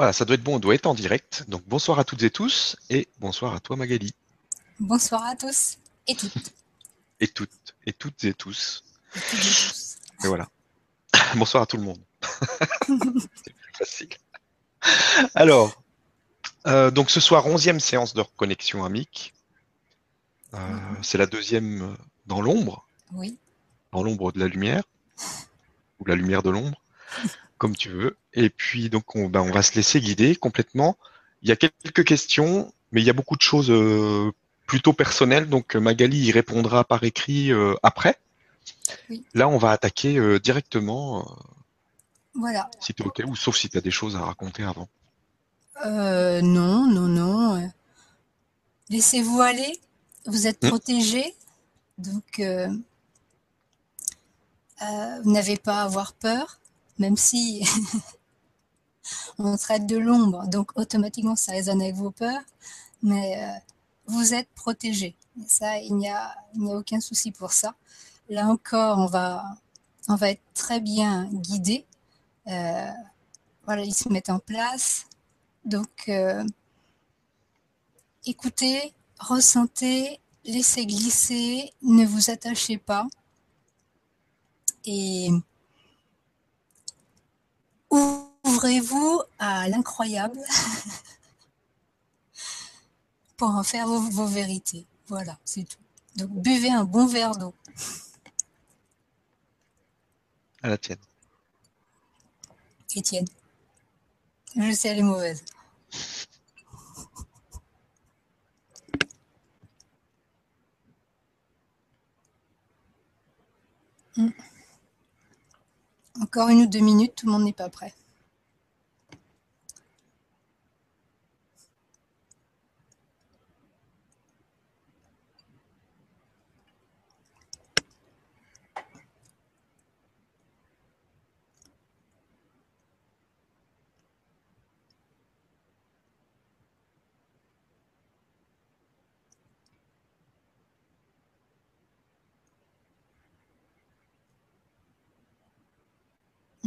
Voilà, ça doit être bon, on doit être en direct. Donc bonsoir à toutes et tous et bonsoir à toi Magali. Bonsoir à tous et toutes. Et toutes, et toutes et tous. Et toutes et tous. Et voilà. bonsoir à tout le monde. C'est plus facile. Alors, euh, donc ce soir, onzième séance de reconnexion amique. Euh, C'est la deuxième dans l'ombre, Oui, dans l'ombre de la lumière, ou la lumière de l'ombre, comme tu veux. Et puis donc on, ben, on va se laisser guider complètement. Il y a quelques questions, mais il y a beaucoup de choses euh, plutôt personnelles. Donc Magali y répondra par écrit euh, après. Oui. Là, on va attaquer euh, directement, euh, voilà. si tu es OK, ou sauf si tu as des choses à raconter avant. Euh, non, non, non. euh, Laissez-vous aller. Vous êtes Hmm. protégés. Donc, euh, euh, vous n'avez pas à avoir peur, même si on traite de l'ombre. Donc, automatiquement, ça résonne avec vos peurs. Mais euh, vous êtes protégés. Et ça, il n'y a, il n'y a aucun souci pour ça. Là encore, on va, on va être très bien guidé. Euh, voilà, ils se mettent en place. Donc, euh, écoutez, ressentez, laissez glisser, ne vous attachez pas. Et ouvrez-vous à l'incroyable pour en faire vos, vos vérités. Voilà, c'est tout. Donc, buvez un bon verre d'eau. À la tienne. Étienne. Je sais, elle est mauvaise. Encore une ou deux minutes, tout le monde n'est pas prêt.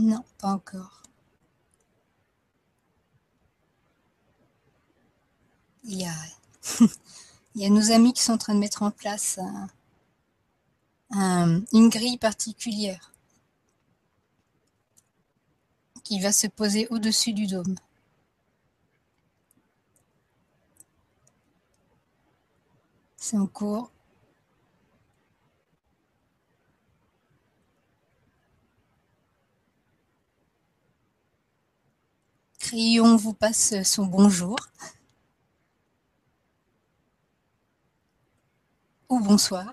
Non, pas encore. Il y a, nos amis qui sont en train de mettre en place un- un- une grille particulière qui va se poser au-dessus du dôme. C'est en cours. Crayon vous passe son bonjour. Ou bonsoir.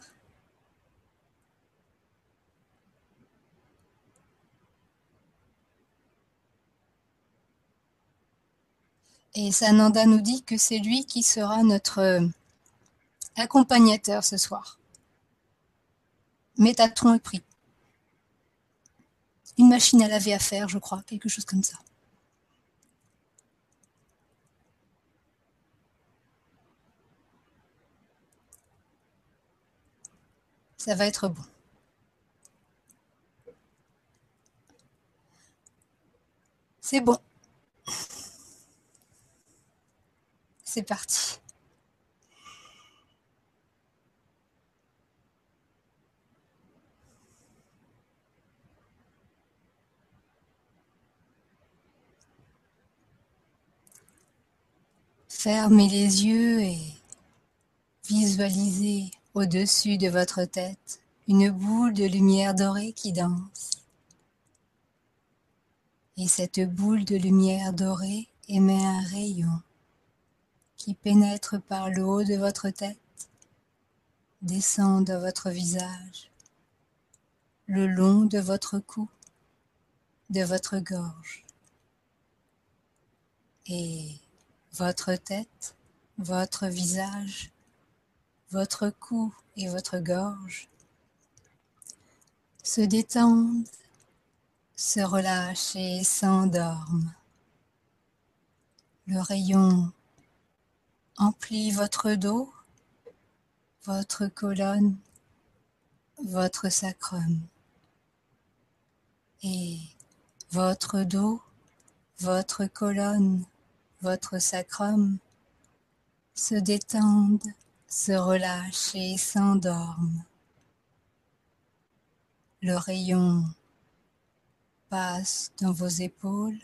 Et Sananda nous dit que c'est lui qui sera notre euh, accompagnateur ce soir. Métatron est pris. Une machine à laver à faire, je crois, quelque chose comme ça. Ça va être bon. C'est bon. C'est parti. Fermez les yeux et visualisez au-dessus de votre tête une boule de lumière dorée qui danse. Et cette boule de lumière dorée émet un rayon qui pénètre par le haut de votre tête, descend dans votre visage, le long de votre cou, de votre gorge. Et votre tête, votre visage, votre cou et votre gorge se détendent, se relâchent et s'endorment. Le rayon emplit votre dos, votre colonne, votre sacrum. Et votre dos, votre colonne, votre sacrum se détendent, se relâchent et s'endorment. Le rayon passe dans vos épaules,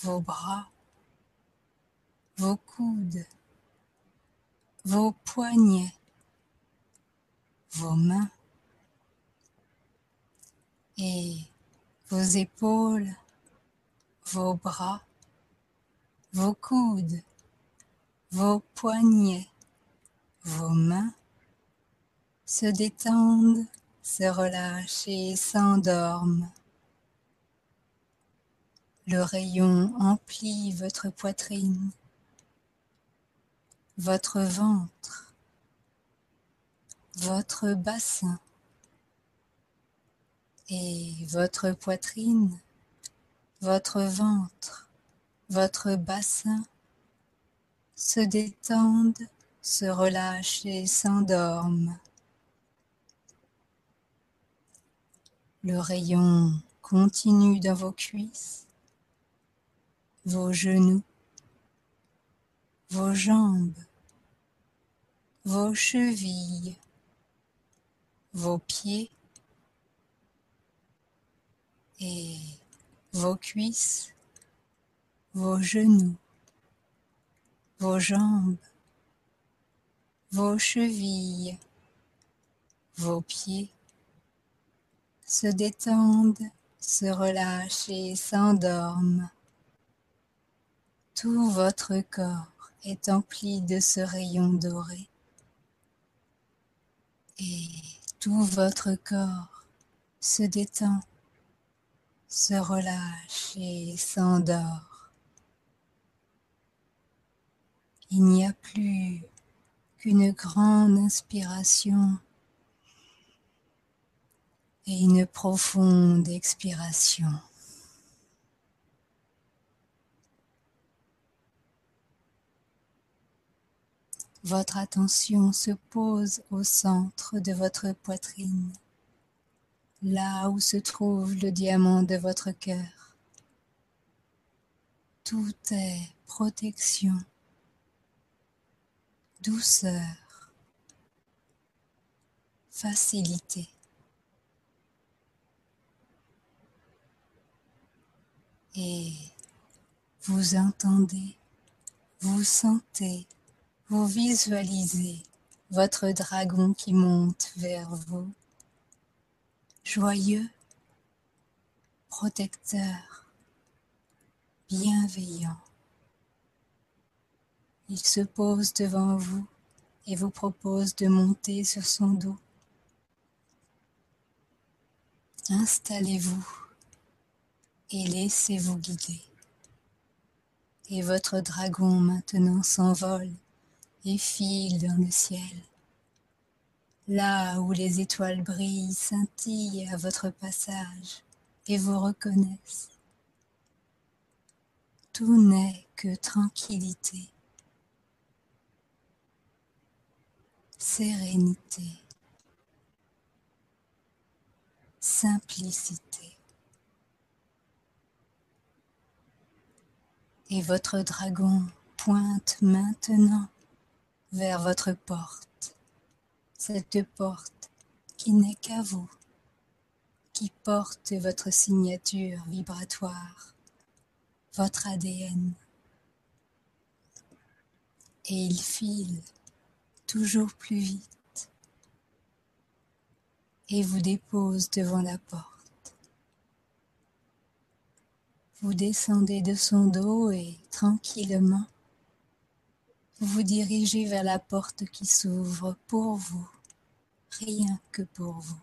vos bras, vos coudes, vos poignets, vos mains et vos épaules, vos bras, vos coudes, vos poignets, vos mains se détendent, se relâchent et s'endorment. Le rayon emplit votre poitrine, votre ventre, votre bassin et votre poitrine, votre ventre, votre bassin se détendent, se relâchent et s'endorment. Le rayon continue dans vos cuisses, vos genoux, vos jambes, vos chevilles, vos pieds et vos cuisses, vos genoux, vos jambes, vos chevilles, vos pieds se détendent, se relâchent et s'endorment. Tout votre corps est empli de ce rayon doré et tout votre corps se détend, se relâche et s'endort. Il n'y a plus qu'une grande inspiration et une profonde expiration. Votre attention se pose au centre de votre poitrine, là où se trouve le diamant de votre cœur. Tout est protection, douceur, facilité. Et vous entendez, vous sentez vous visualisez votre dragon qui monte vers vous, joyeux, protecteur, bienveillant. Il se pose devant vous et vous propose de monter sur son dos. Installez-vous et laissez-vous guider. Et votre dragon maintenant s'envole et file dans le ciel. Là où les étoiles brillent, scintillent à votre passage et vous reconnaissent. Tout n'est que tranquillité, sérénité, simplicité. Et votre dragon pointe maintenant vers votre porte, cette porte qui n'est qu'à vous, qui porte votre signature vibratoire, votre ADN. Et il file toujours plus vite et vous dépose devant la porte. Vous descendez de son dos et tranquillement vous vous dirigez vers la porte qui s'ouvre pour vous, rien que pour vous.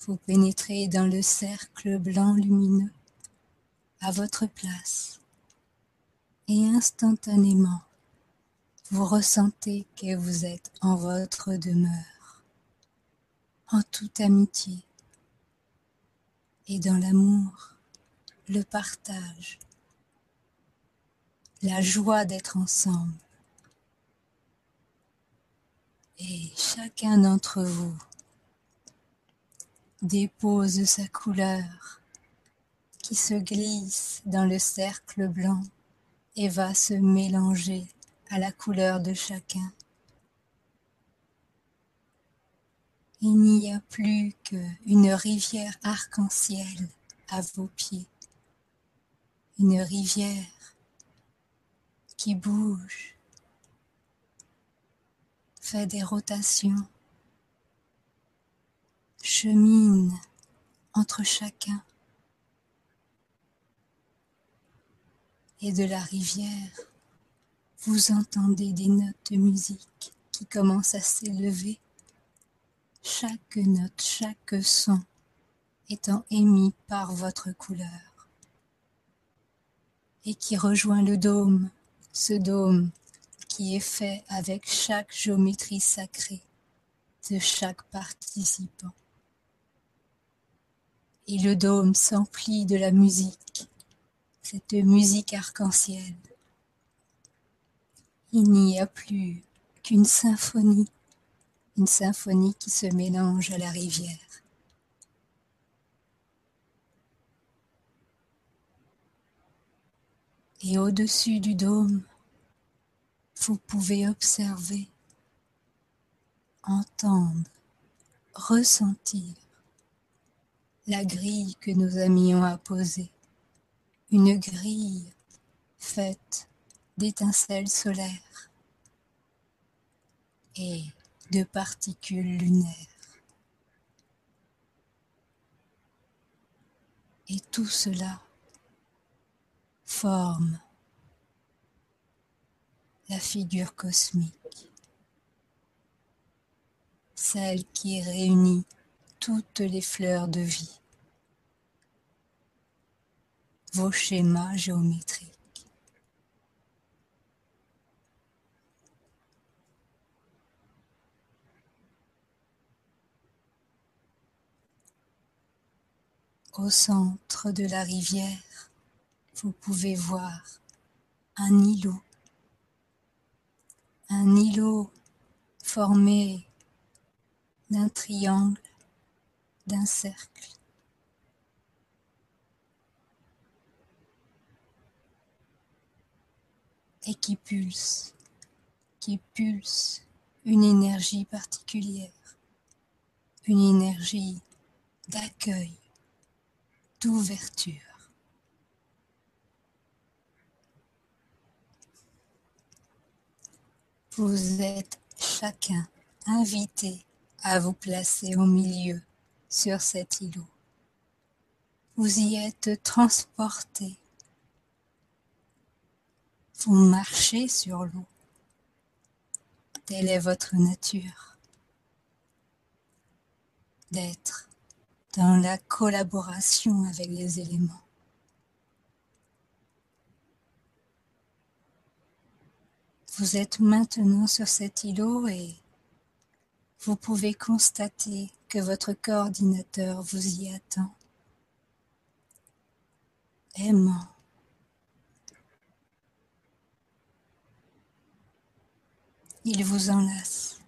Vous pénétrez dans le cercle blanc lumineux à votre place et instantanément, vous ressentez que vous êtes en votre demeure, en toute amitié et dans l'amour, le partage, la joie d'être ensemble. Et chacun d'entre vous dépose sa couleur qui se glisse dans le cercle blanc et va se mélanger à la couleur de chacun. Il n'y a plus qu'une rivière arc-en-ciel à vos pieds, une rivière qui bouge, fait des rotations, chemine entre chacun et de la rivière, vous entendez des notes de musique qui commencent à s'élever, chaque note, chaque son étant émis par votre couleur et qui rejoint le dôme, ce dôme qui est fait avec chaque géométrie sacrée de chaque participant. Et le dôme s'emplit de la musique cette musique arc-en-ciel. Il n'y a plus qu'une symphonie, une symphonie qui se mélange à la rivière. Et au-dessus du dôme, vous pouvez observer, entendre, ressentir la grille que nos amis ont apposée une grille faite d'étincelles solaires et de particules lunaires. Et tout cela forme la figure cosmique, celle qui réunit toutes les fleurs de vie vos schémas géométriques. Au centre de la rivière, vous pouvez voir un îlot, un îlot formé d'un triangle, d'un cercle. Et qui pulse, qui pulse une énergie particulière, une énergie d'accueil, d'ouverture. Vous êtes chacun invité à vous placer au milieu sur cet îlot. Vous y êtes transporté vous marchez sur l'eau. Telle est votre nature. D'être dans la collaboration avec les éléments. Vous êtes maintenant sur cet îlot et vous pouvez constater que votre coordinateur vous y attend, aimant, il vous enlace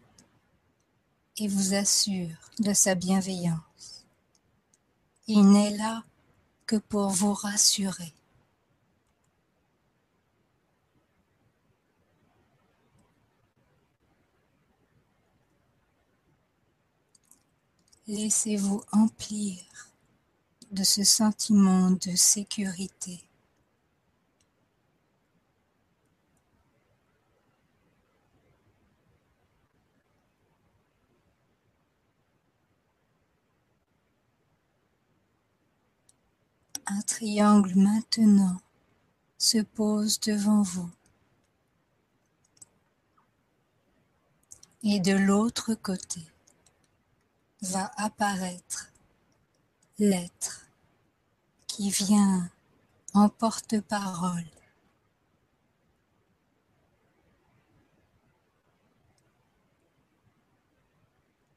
et vous assure de sa bienveillance. Il n'est là que pour vous rassurer. Laissez-vous emplir de ce sentiment de sécurité Un triangle maintenant se pose devant vous. Et de l'autre côté va apparaître l'être qui vient en porte-parole.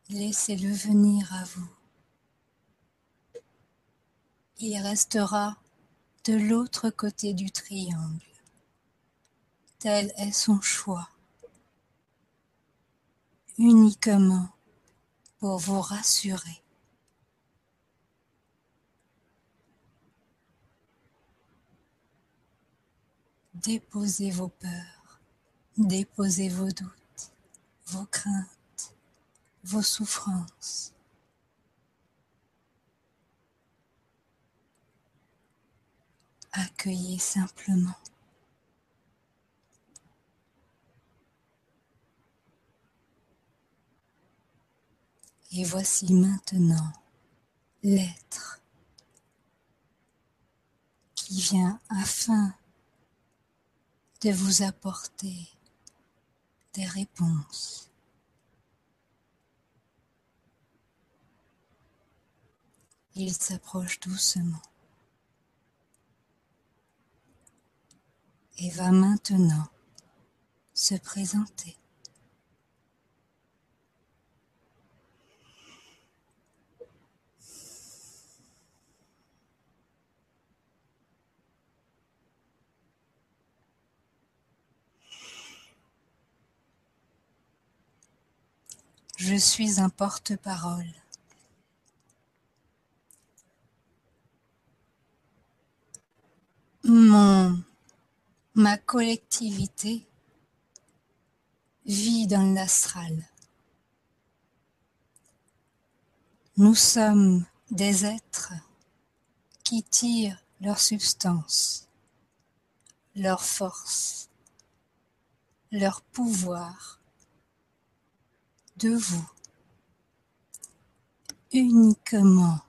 Laissez-le venir à vous il restera de l'autre côté du triangle. Tel est son choix, uniquement pour vous rassurer. Déposez vos peurs, déposez vos doutes, vos craintes, vos souffrances. Accueillez simplement. Et voici maintenant l'être qui vient afin de vous apporter des réponses. Il s'approche doucement et va maintenant se présenter. Je suis un porte-parole. Ma collectivité vit dans l'astral. Nous sommes des êtres qui tirent leur substance, leur force, leur pouvoir de vous, uniquement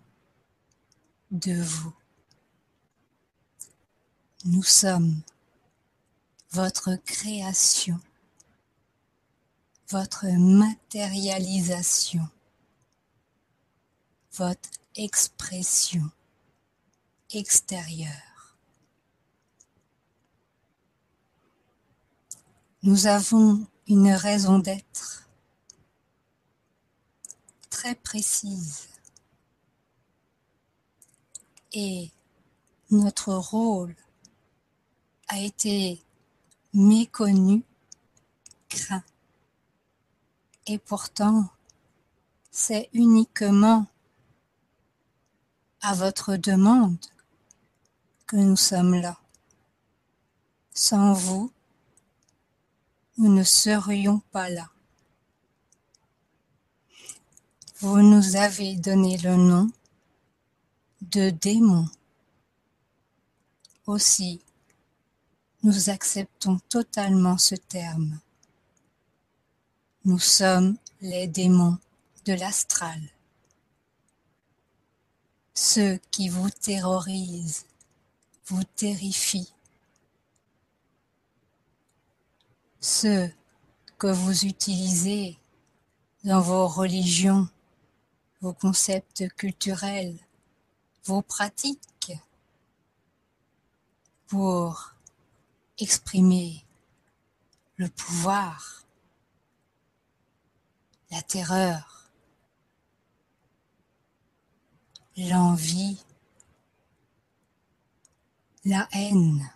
de vous. Nous sommes votre création, votre matérialisation, votre expression extérieure. Nous avons une raison d'être très précise. Et notre rôle a été méconnu, craint. Et pourtant, c'est uniquement à votre demande que nous sommes là. Sans vous, nous ne serions pas là. Vous nous avez donné le nom de démon. Aussi, nous acceptons totalement ce terme. Nous sommes les démons de l'astral. Ceux qui vous terrorisent, vous terrifient. Ceux que vous utilisez dans vos religions vos concepts culturels, vos pratiques pour exprimer le pouvoir, la terreur, l'envie, la haine,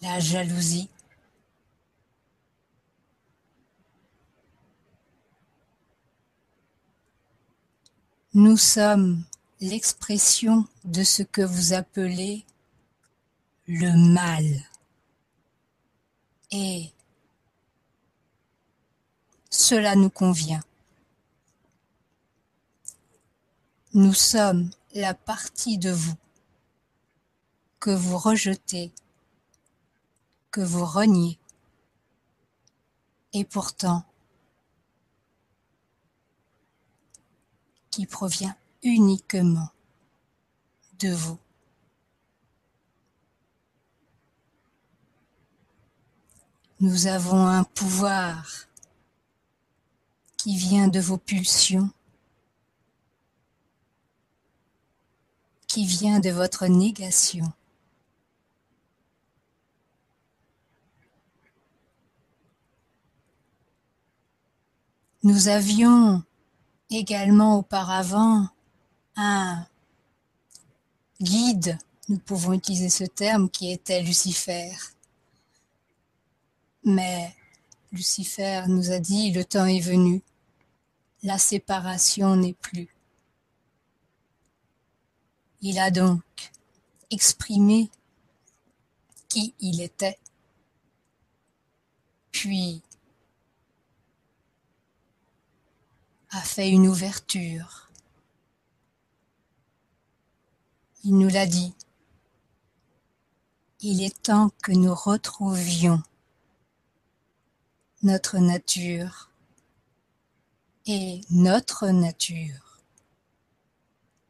la jalousie, Nous sommes l'expression de ce que vous appelez le mal. Et cela nous convient. Nous sommes la partie de vous que vous rejetez, que vous reniez. Et pourtant, qui provient uniquement de vous. Nous avons un pouvoir qui vient de vos pulsions, qui vient de votre négation. Nous avions également auparavant un guide, nous pouvons utiliser ce terme, qui était Lucifer. Mais Lucifer nous a dit, le temps est venu, la séparation n'est plus. Il a donc exprimer qui il était, puis a fait une ouverture. Il nous l'a dit. Il est temps que nous retrouvions notre nature et notre nature.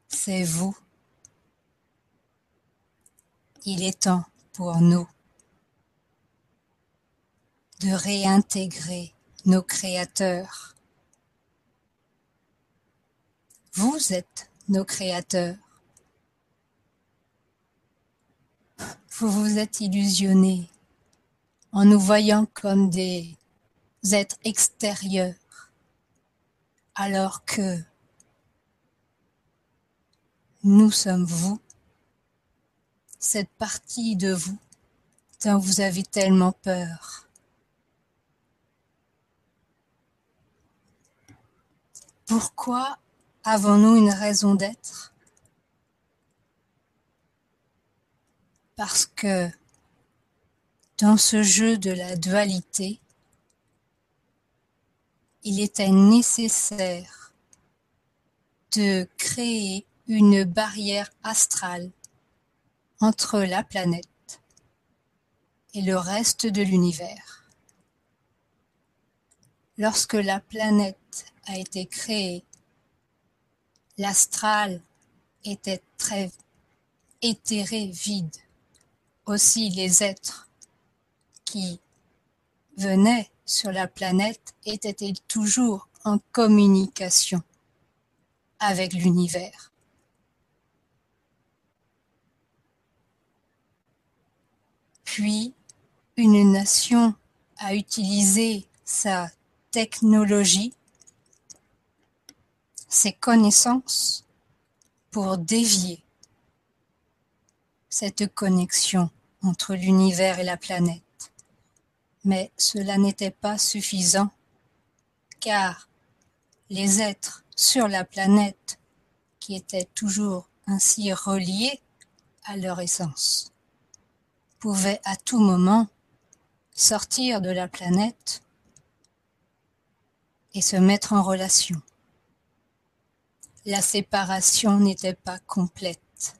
C'est vous. Il est temps pour nous de réintégrer nos créateurs. Vous êtes nos créateurs. Vous vous êtes illusionnés en nous voyant comme des êtres extérieurs, alors que nous sommes vous, cette partie de vous dont vous avez tellement peur. Pourquoi avons-nous une raison d'être? Parce que dans ce jeu de la dualité, il était nécessaire de créer une barrière astrale entre la planète et le reste de l'univers. Lorsque la planète a été créée, l'astral était très éthéré, vide. Aussi les êtres qui venaient sur la planète étaient-ils toujours en communication avec l'univers? Puis, une nation a utilisé sa technologie, ses connaissances pour dévier cette connexion entre l'univers et la planète. Mais cela n'était pas suffisant, car les êtres sur la planète, qui étaient toujours ainsi reliés à leur essence, pouvaient à tout moment sortir de la planète et se mettre en relation. La séparation n'était pas complète.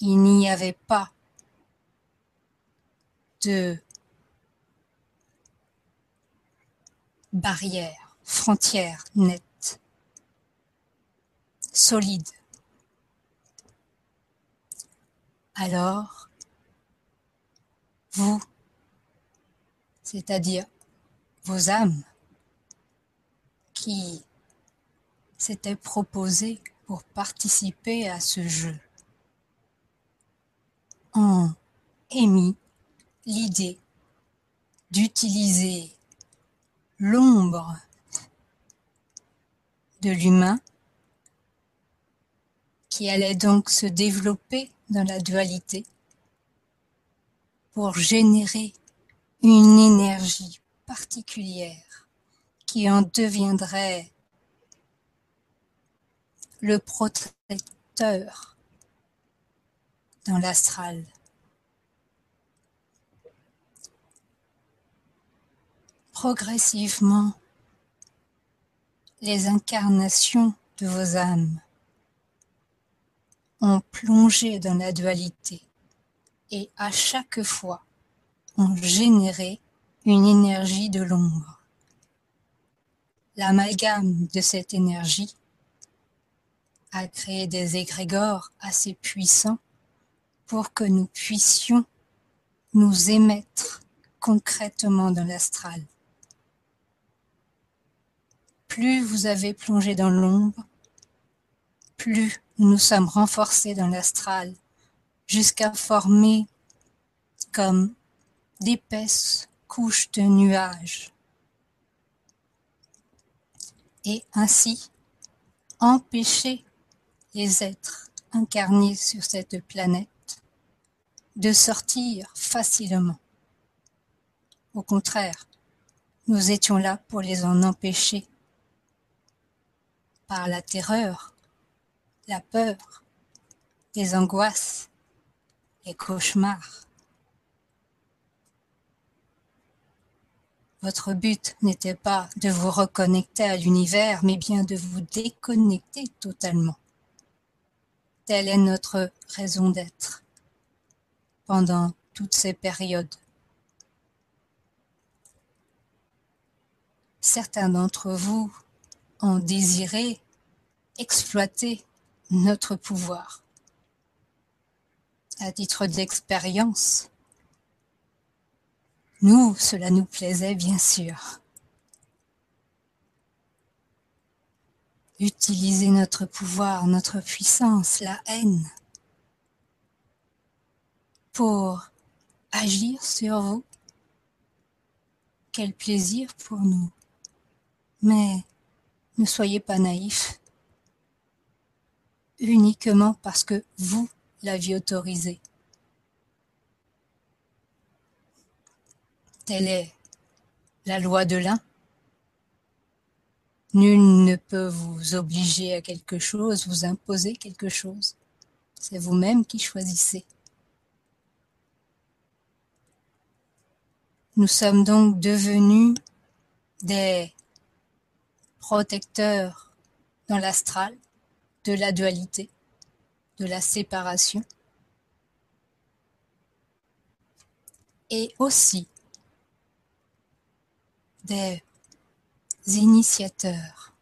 Il n'y avait pas de barrière, frontière nette, solide. Alors, vous, c'est-à-dire vos âmes, qui s'étaient proposées pour participer à ce jeu, ont émis l'idée d'utiliser l'ombre de l'humain qui allait donc se développer dans la dualité pour générer une énergie particulière qui en deviendrait le protecteur dans l'astral. Progressivement les incarnations de vos âmes ont plongé dans la dualité et à chaque fois ont généré une énergie de l'ombre. L'amalgame de cette énergie a créé des égrégores assez puissants pour que nous puissions nous émettre concrètement dans l'astral plus vous avez plongé dans l'ombre, plus nous sommes renforcés dans l'astral, jusqu'à former comme d'épaisses couches de nuages. Et ainsi empêcher les êtres incarnés sur cette planète de sortir facilement. Au contraire, nous étions là pour les en empêcher par la terreur, la peur, les angoisses, les cauchemars. Votre but n'était pas de vous reconnecter à l'univers, mais bien de vous déconnecter totalement. Telle est notre raison d'être pendant toutes ces périodes. Certains d'entre vous ont désiré exploiter notre pouvoir à titre d'expérience. Nous, cela nous plaisait bien sûr. Utiliser notre pouvoir, notre puissance, la haine, pour agir sur vous. Quel plaisir pour nous. Mais ne soyez pas naïfs uniquement parce que vous l'aviez autorisé. Telle est la loi de l'un. Nul ne peut vous obliger à quelque chose, vous imposer quelque chose. C'est vous-même qui choisissez. Nous sommes donc devenus des protecteurs dans l'astral de la dualité, de la séparation, et aussi des initiateurs.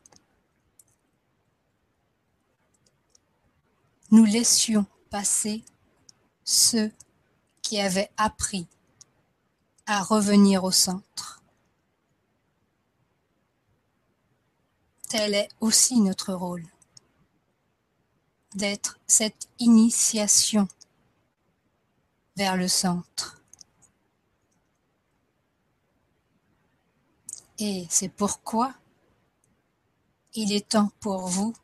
Nous laissions passer ceux qui avaient appris à revenir au centre. Tel est aussi notre rôle d'être cette initiation vers le centre. Et c'est pourquoi il est temps pour vous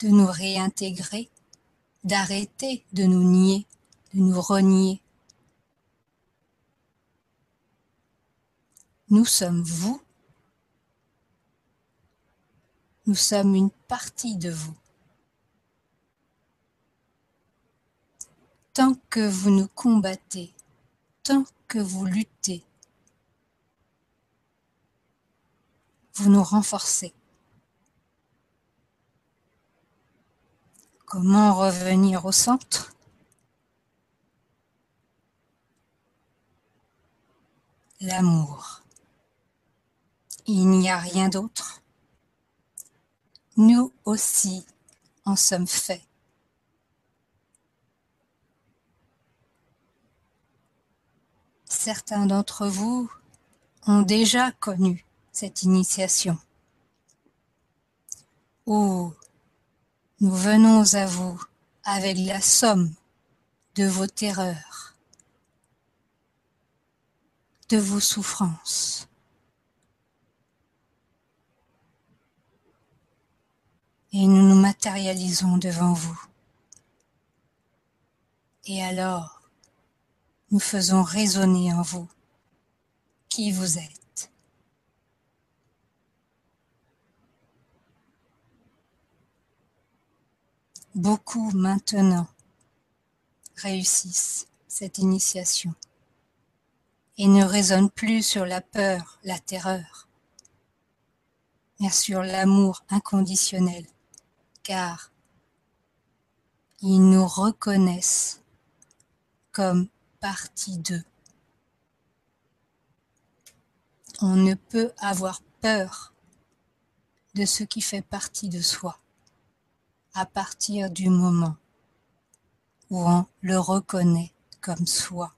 de nous réintégrer, d'arrêter de nous nier, de nous renier. Nous sommes vous, nous sommes une partie de vous. Tant que vous nous combattez, tant que vous luttez, vous nous renforcez. Comment revenir au centre? L'amour. Il n'y a rien d'autre. Nous aussi en sommes faits. Certains d'entre vous ont déjà connu cette initiation. Oh, nous venons à vous avec la somme de vos terreurs, de vos souffrances. Et nous nous matérialisons devant vous. Et alors, nous faisons résonner en vous qui vous êtes. Beaucoup maintenant réussissent cette initiation et ne raisonnent plus sur la peur, la terreur, mais sur l'amour inconditionnel, car ils nous reconnaissent comme partie d'eux. On ne peut avoir peur de ce qui fait partie de soi à partir du moment où on le reconnaît comme soi.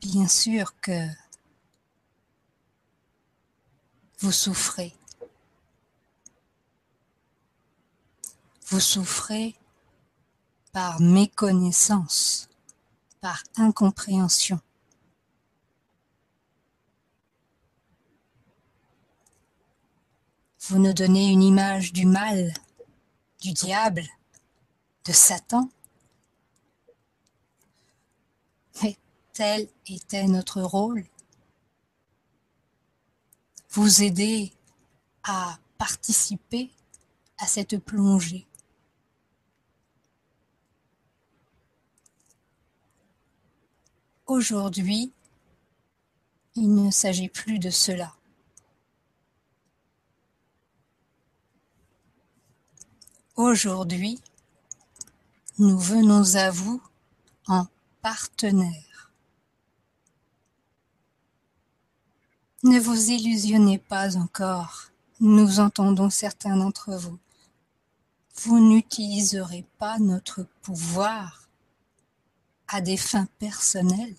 Bien sûr que vous souffrez. Vous souffrez par méconnaissance, par incompréhension. Vous nous donnez une image du mal, du diable, de Satan. Mais tel était notre rôle, vous aider à participer à cette plongée. Aujourd'hui, il ne s'agit plus de cela. Aujourd'hui, nous venons à vous en partenaire. Ne vous illusionnez pas encore, nous entendons certains d'entre vous. Vous n'utiliserez pas notre pouvoir à des fins personnelles.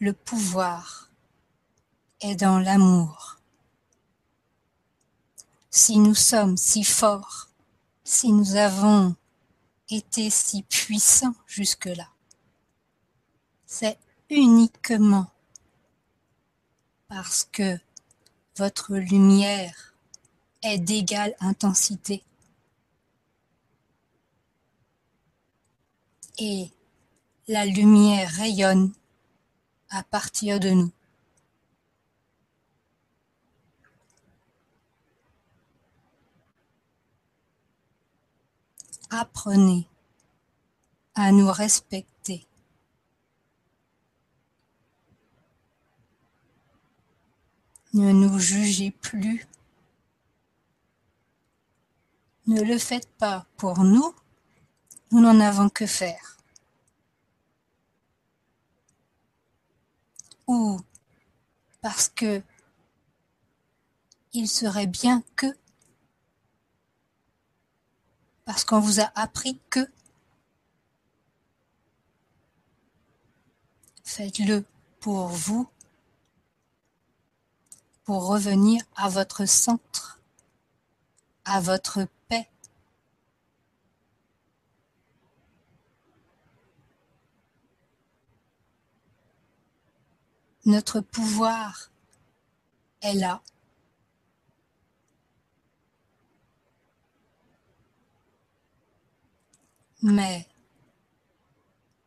Le pouvoir est dans l'amour. Si nous sommes si forts, si nous avons si puissants jusque-là, c'est uniquement parce que votre lumière est d'égale intensité. Et la lumière rayonne à partir de nous. Apprenez à nous respecter. Ne nous jugez plus ne le faites pas pour nous, nous n'en avons que faire. Ou parce que il serait bien que, parce qu'on vous a appris que, faites-le pour vous, pour revenir à votre centre, à votre Notre pouvoir est là. Mais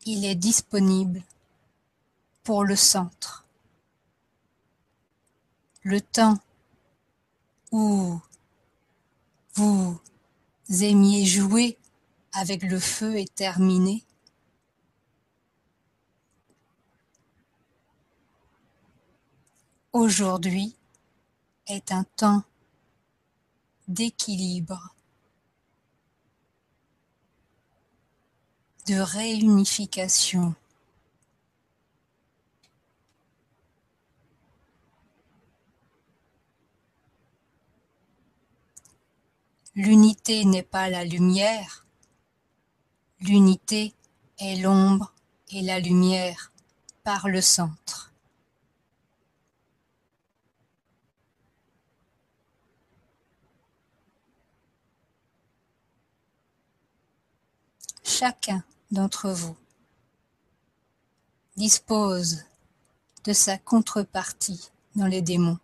il est disponible pour le centre. Le temps où vous aimiez jouer avec le feu est terminé. aujourd'hui est un temps d'équilibre, de réunification. L'unité n'est pas la lumière, l'unité est l'ombre et la lumière par le centre. chacun d'entre vous dispose de sa contrepartie dans les démons.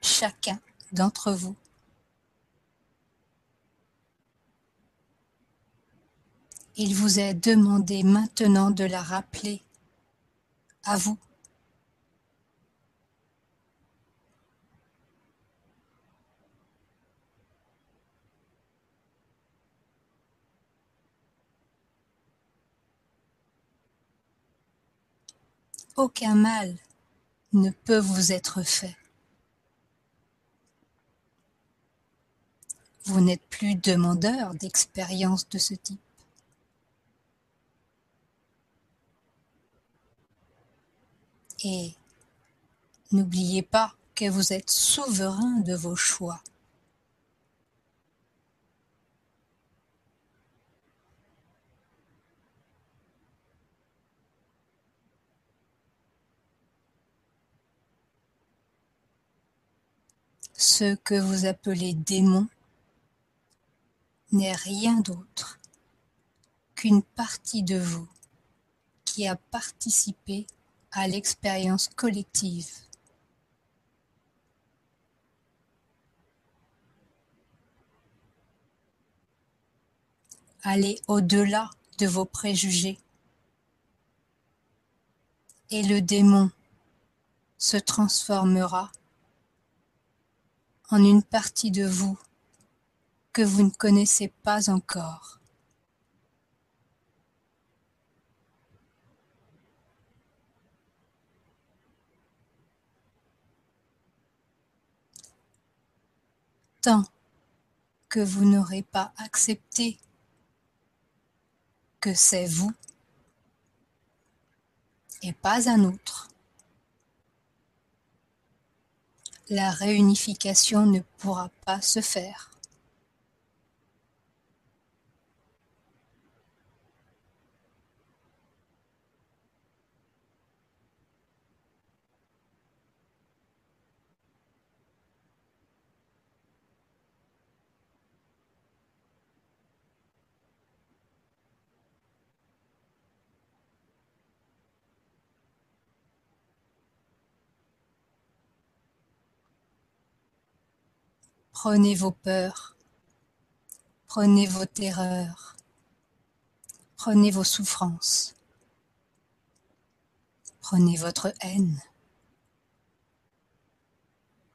Chacun d'entre vous Il vous est demandé maintenant de la rappeler à vous aucun mal ne peut vous être fait. Vous n'êtes plus demandeur d'expériences de ce type. Et n'oubliez pas que vous êtes souverain de vos choix. ce que vous appelez démon n'est rien d'autre qu'une partie de vous qui a participé à l'expérience collective. Allez au-delà de vos préjugés. Et le démon se transformera en une partie de vous que vous ne connaissez pas encore. Tant que vous n'aurez pas accepté que c'est vous et pas un autre. La réunification ne pourra pas se faire. Prenez vos peurs, prenez vos terreurs, prenez vos souffrances, prenez votre haine,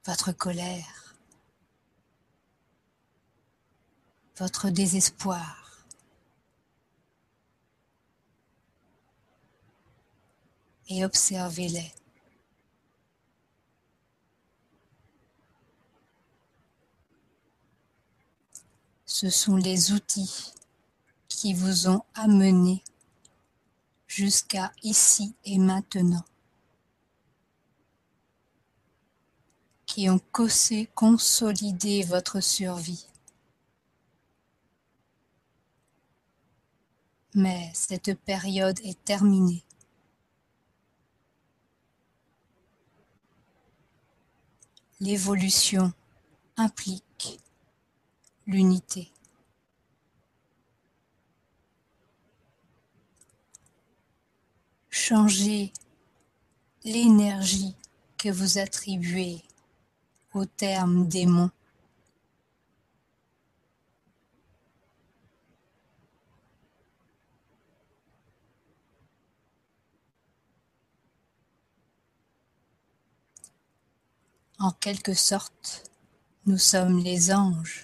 votre colère, votre désespoir. Et observez-les. Ce sont les outils qui vous ont amené jusqu'à ici et maintenant, qui ont cassé, consolidé votre survie. Mais cette période est terminée. L'évolution implique l'unité. Changez l'énergie que vous attribuez au terme démon. En quelque sorte, nous sommes les anges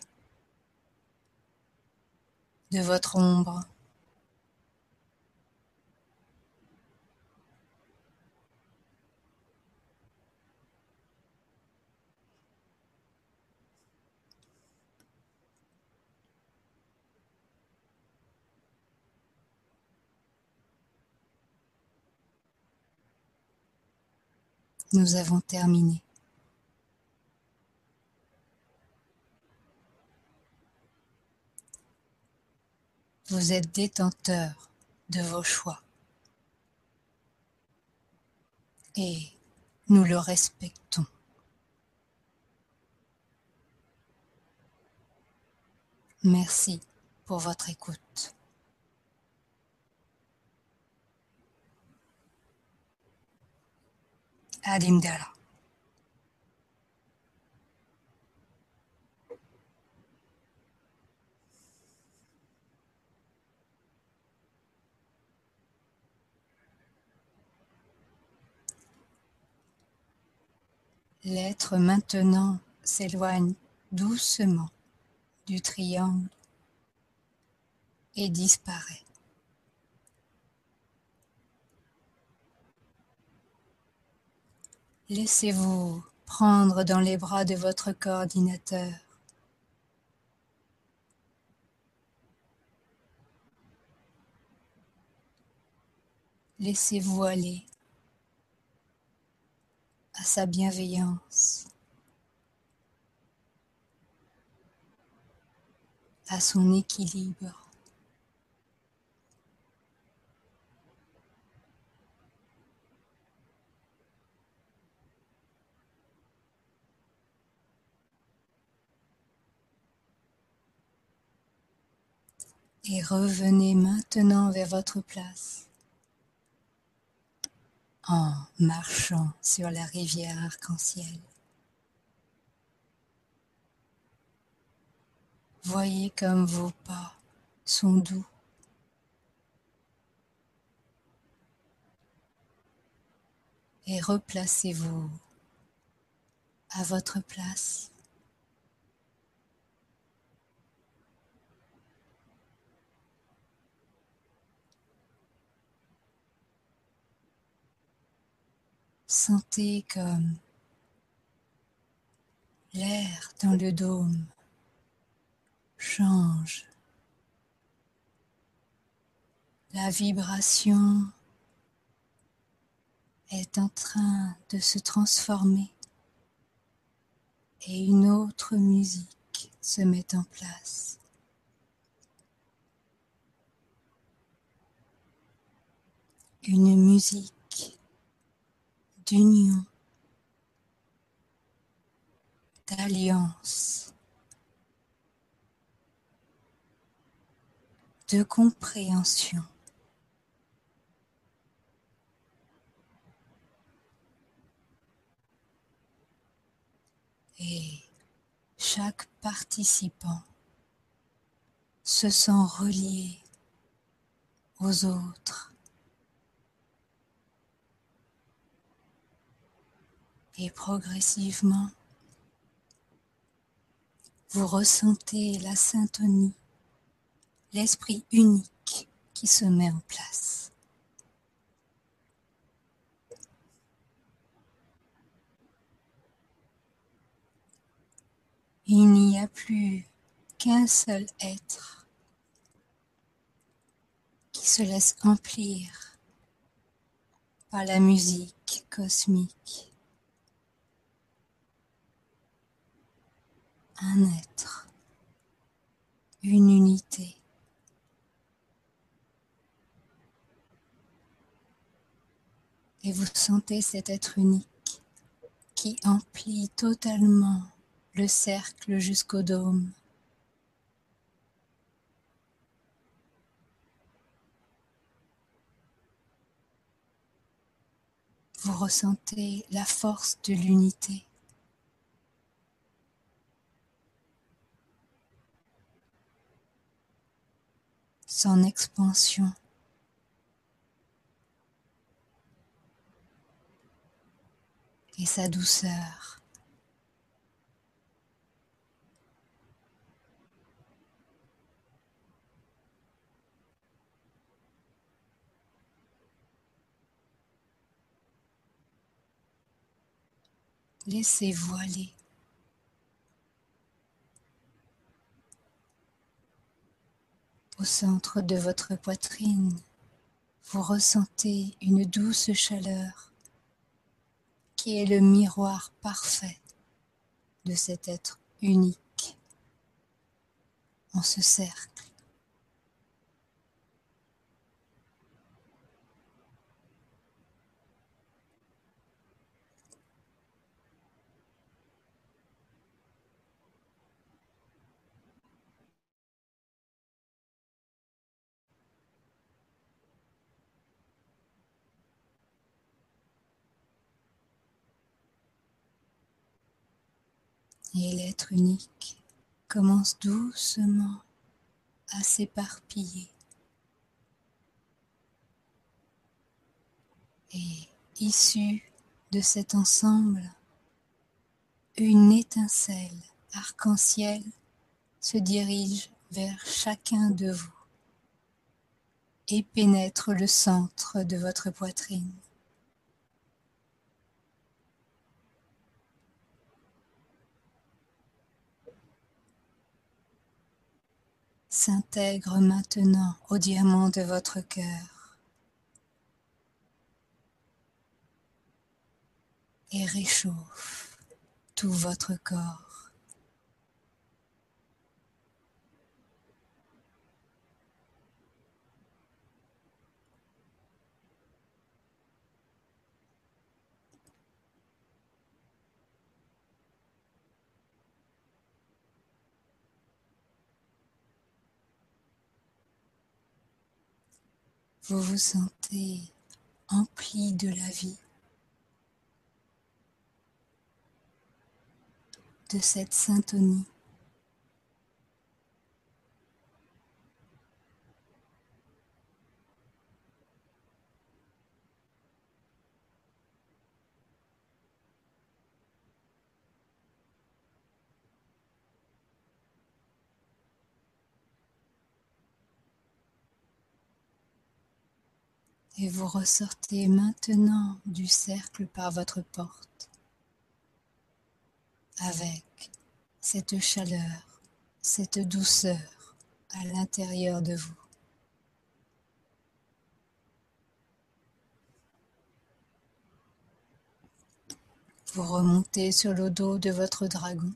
de votre ombre. Nous avons terminé. Vous êtes détenteur de vos choix. Et nous le respectons. Merci pour votre écoute. L'être maintenant s'éloigne doucement du triangle et disparaît. Laissez-vous prendre dans les bras de votre coordinateur. Laissez-vous aller à sa bienveillance, à son équilibre. Et revenez maintenant vers votre place en marchant sur la rivière arc-en-ciel. Voyez comme vos pas sont doux. Et replacez-vous à votre place. Sentez comme l'air dans le dôme change. La vibration est en train de se transformer et une autre musique se met en place. Une musique d'union, d'alliance, de compréhension. Et chaque participant se sent relié aux autres. Et progressivement, vous ressentez la syntonie, l'esprit unique qui se met en place. Il n'y a plus qu'un seul être qui se laisse emplir par la musique cosmique. Un être, une unité. Et vous sentez cet être unique qui emplit totalement le cercle jusqu'au dôme. Vous ressentez la force de l'unité. Son expansion. Et sa douceur. Laissez-vous aller. Au centre de votre poitrine, vous ressentez une douce chaleur qui est le miroir parfait de cet être unique en ce cercle. Et l'être unique commence doucement à s'éparpiller. Et issu de cet ensemble, une étincelle arc-en-ciel se dirige vers chacun de vous et pénètre le centre de votre poitrine. S'intègre maintenant au diamant de votre cœur et réchauffe tout votre corps. Vous vous sentez empli de la vie, de cette syntonie. Et vous ressortez maintenant du cercle par votre porte avec cette chaleur, cette douceur à l'intérieur de vous. Vous remontez sur le dos de votre dragon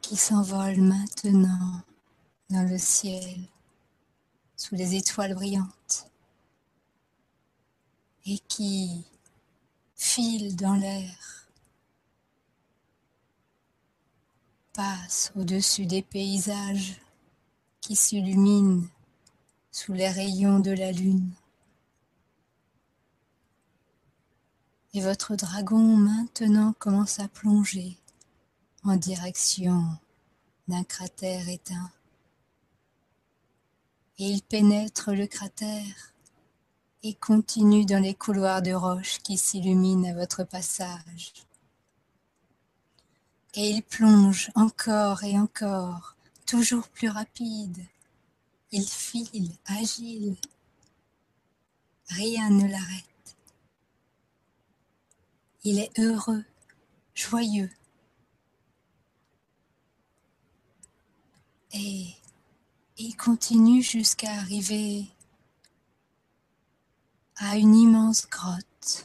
qui s'envole maintenant dans le ciel sous les étoiles brillantes et qui file dans l'air, passe au-dessus des paysages qui s'illuminent sous les rayons de la lune. Et votre dragon maintenant commence à plonger en direction d'un cratère éteint et il pénètre le cratère et continue dans les couloirs de roches qui s'illuminent à votre passage. Et il plonge encore et encore, toujours plus rapide. Il file, agile. Rien ne l'arrête. Il est heureux, joyeux. Et il continue jusqu'à arriver à une immense grotte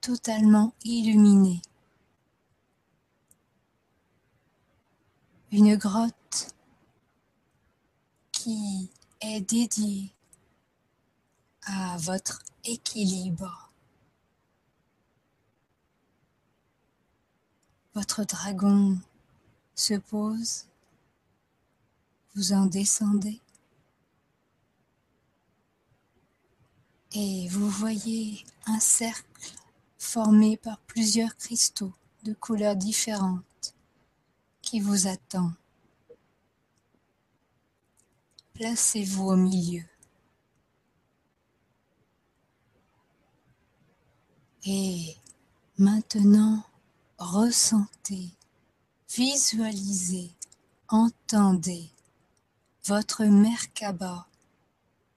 totalement illuminée. Une grotte qui est dédiée à votre équilibre. Votre dragon se pose vous en descendez et vous voyez un cercle formé par plusieurs cristaux de couleurs différentes qui vous attend. Placez-vous au milieu. Et maintenant, ressentez, visualisez, entendez votre Merkaba,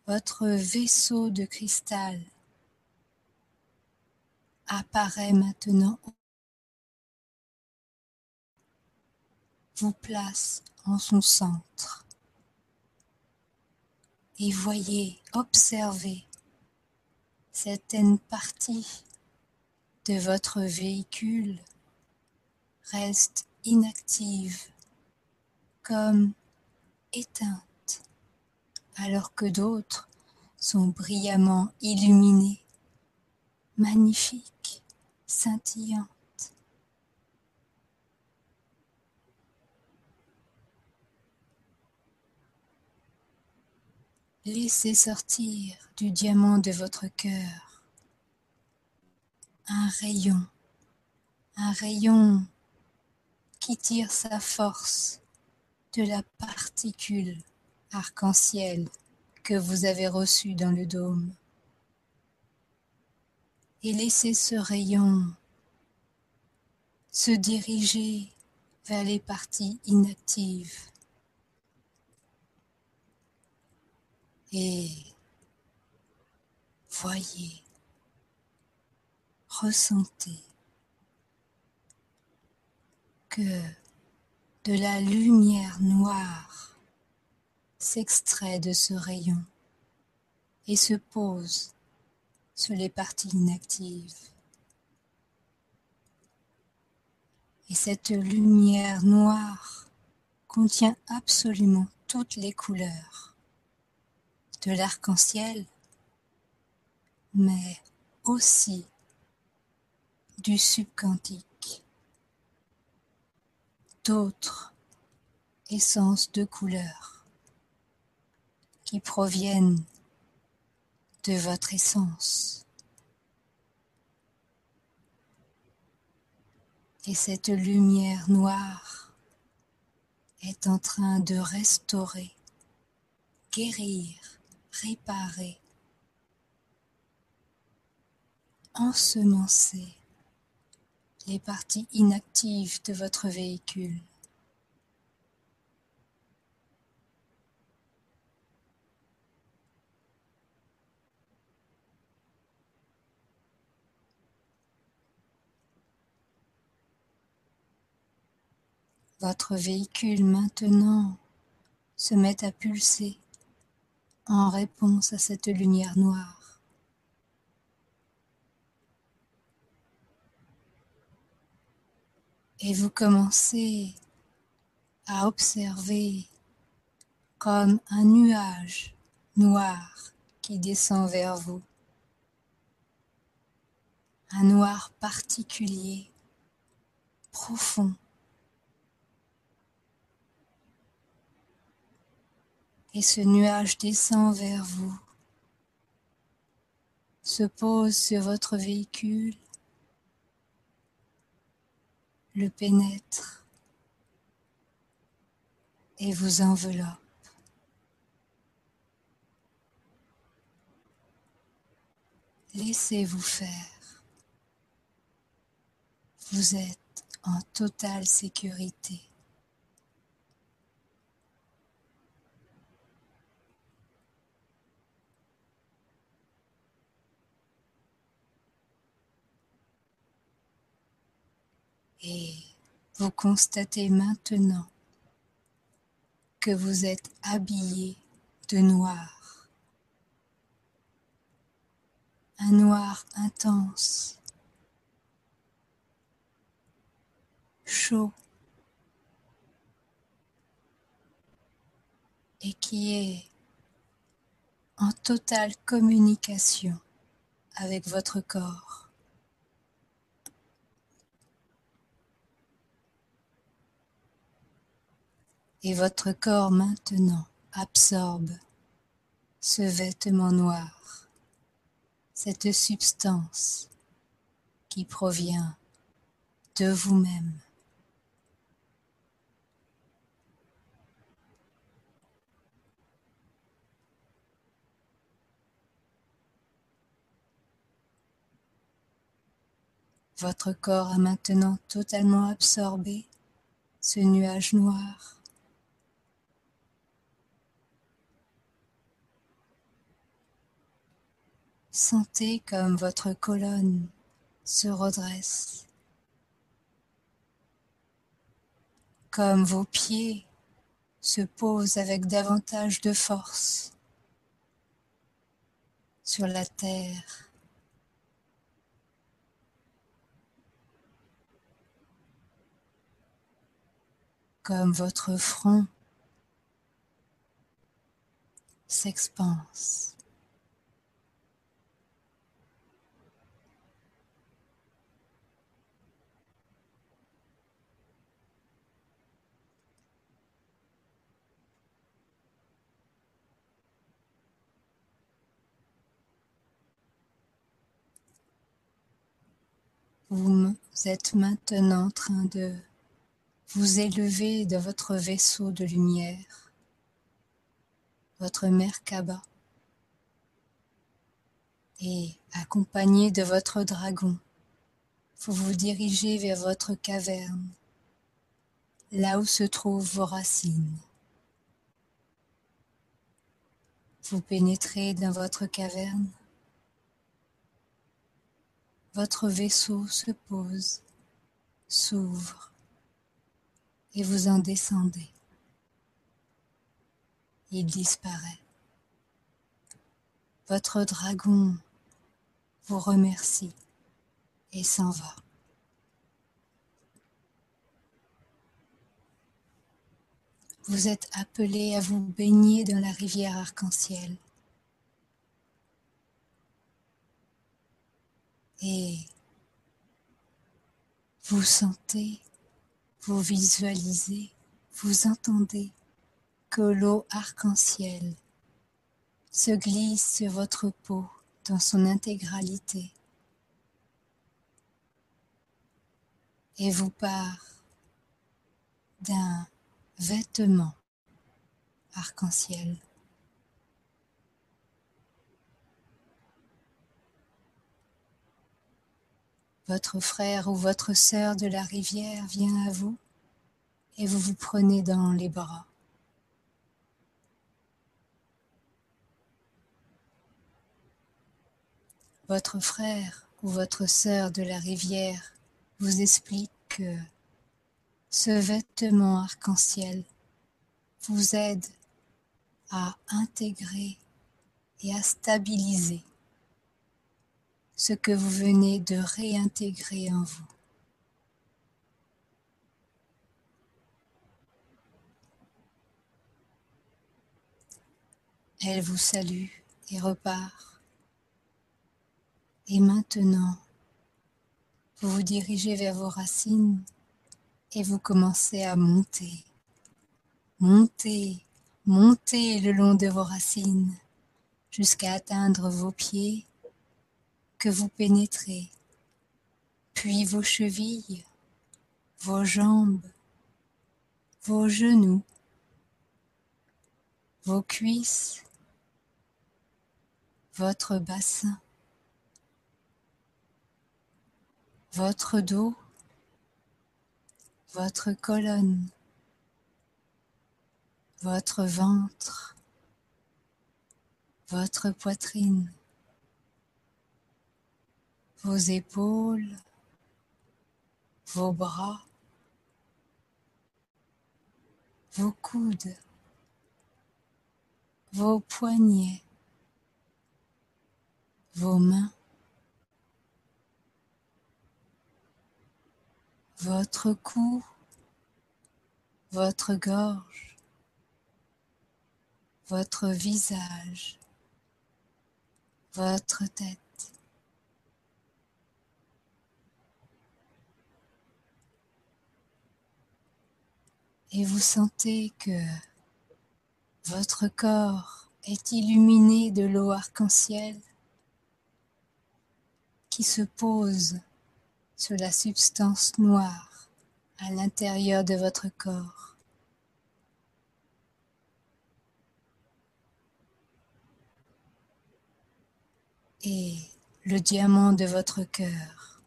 votre vaisseau de cristal, apparaît maintenant, vous place en son centre. Et voyez, observez certaines parties de votre véhicule restent inactives, comme éteintes, alors que d'autres sont brillamment illuminées, magnifiques, scintillantes. Laissez sortir du diamant de votre cœur un rayon, un rayon qui tire sa force de la particule arc-en-ciel que vous avez reçue dans le dôme. Et laissez ce rayon se diriger vers les parties inactives. Et voyez, ressentez que de la lumière noire s'extrait de ce rayon et se pose sur les parties inactives. Et cette lumière noire contient absolument toutes les couleurs de l'arc-en-ciel, mais aussi du subquantique d'autres essences de couleurs qui proviennent de votre essence. Et cette lumière noire est en train de restaurer, guérir, réparer, ensemencer les parties inactives de votre véhicule. Votre véhicule maintenant se met à pulser en réponse à cette lumière noire. Et vous commencez à observer comme un nuage noir qui descend vers vous. Un noir particulier, profond. Et ce nuage descend vers vous, se pose sur votre véhicule, le pénètre et vous enveloppe. Laissez-vous faire. Vous êtes en totale sécurité. Et vous constatez maintenant que vous êtes habillé de noir. un noir intense, chaud, et qui est en totale communication avec votre corps. Et votre corps maintenant absorbe ce vêtement noir cette substance qui provient de vous-même. Votre corps a maintenant totalement absorbé ce nuage noir Sentez comme votre colonne se redresse, comme vos pieds se posent avec davantage de force sur la terre. Comme votre front s'expanse. Vous êtes maintenant en train de vous élever de votre vaisseau de lumière, votre Merkaba, et accompagné de votre dragon, vous vous dirigez vers votre caverne, là où se trouvent vos racines. Vous pénétrez dans votre caverne votre vaisseau se pose, s'ouvre et vous en descendez. Il disparaît. Votre dragon vous remercie et s'en va. Vous êtes appelé à vous baigner dans la rivière arc-en-ciel. Et vous sentez, vous visualisez, vous entendez que l'eau arc-en-ciel se glisse sur votre peau dans son intégralité et vous part d'un vêtement arc-en-ciel. Votre frère ou votre sœur de la rivière vient à vous et vous vous prenez dans les bras. Votre frère ou votre sœur de la rivière vous explique que ce vêtement arc-en-ciel vous aide à intégrer et à stabiliser ce que vous venez de réintégrer en vous. Elle vous salue et repart. Et maintenant, vous vous dirigez vers vos racines et vous commencez à monter, monter, monter le long de vos racines jusqu'à atteindre vos pieds vous pénétrez, puis vos chevilles, vos jambes, vos genoux, vos cuisses, votre bassin, votre dos, votre colonne, votre ventre, votre poitrine, vos épaules, vos bras, vos coudes, vos poignets, vos mains, votre cou, votre gorge, votre visage, votre tête. Et vous sentez que votre corps est illuminé de l'eau arc-en-ciel qui se pose sur la substance noire à l'intérieur de votre corps. Et le diamant de votre cœur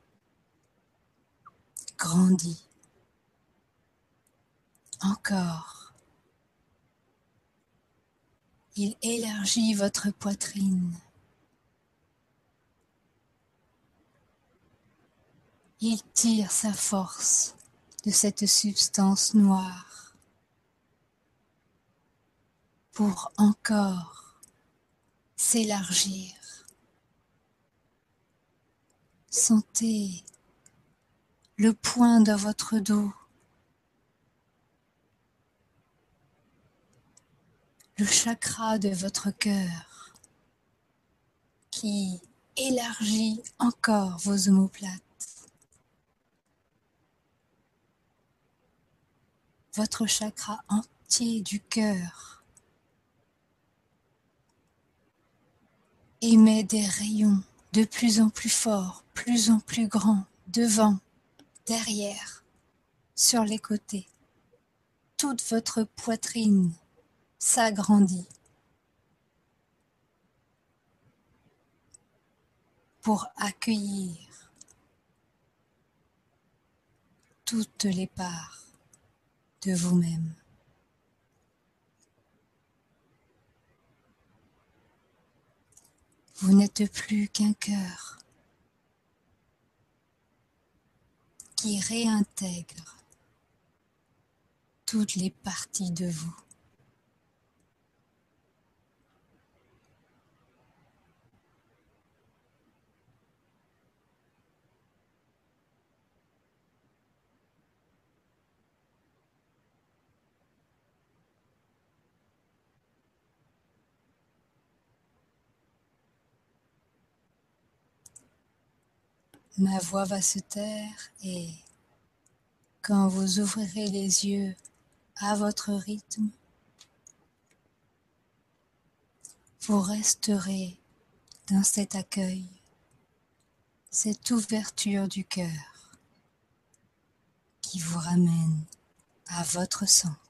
grandit encore. Il élargit votre poitrine. Il tire sa force de cette substance noire pour encore s'élargir. Sentez le point de votre dos, le chakra de votre cœur qui élargit encore vos omoplates. votre chakra entier du cœur émet des rayons de plus en plus forts, plus en plus grands, devant, derrière, sur les côtés. Toute votre poitrine s'agrandit pour accueillir toutes les parts de vous-même. Vous n'êtes plus qu'un cœur qui réintègre toutes les parties de vous. Ma voix va se taire et quand vous ouvrirez les yeux à votre rythme, vous resterez dans cet accueil, cette ouverture du cœur qui vous ramène à votre centre.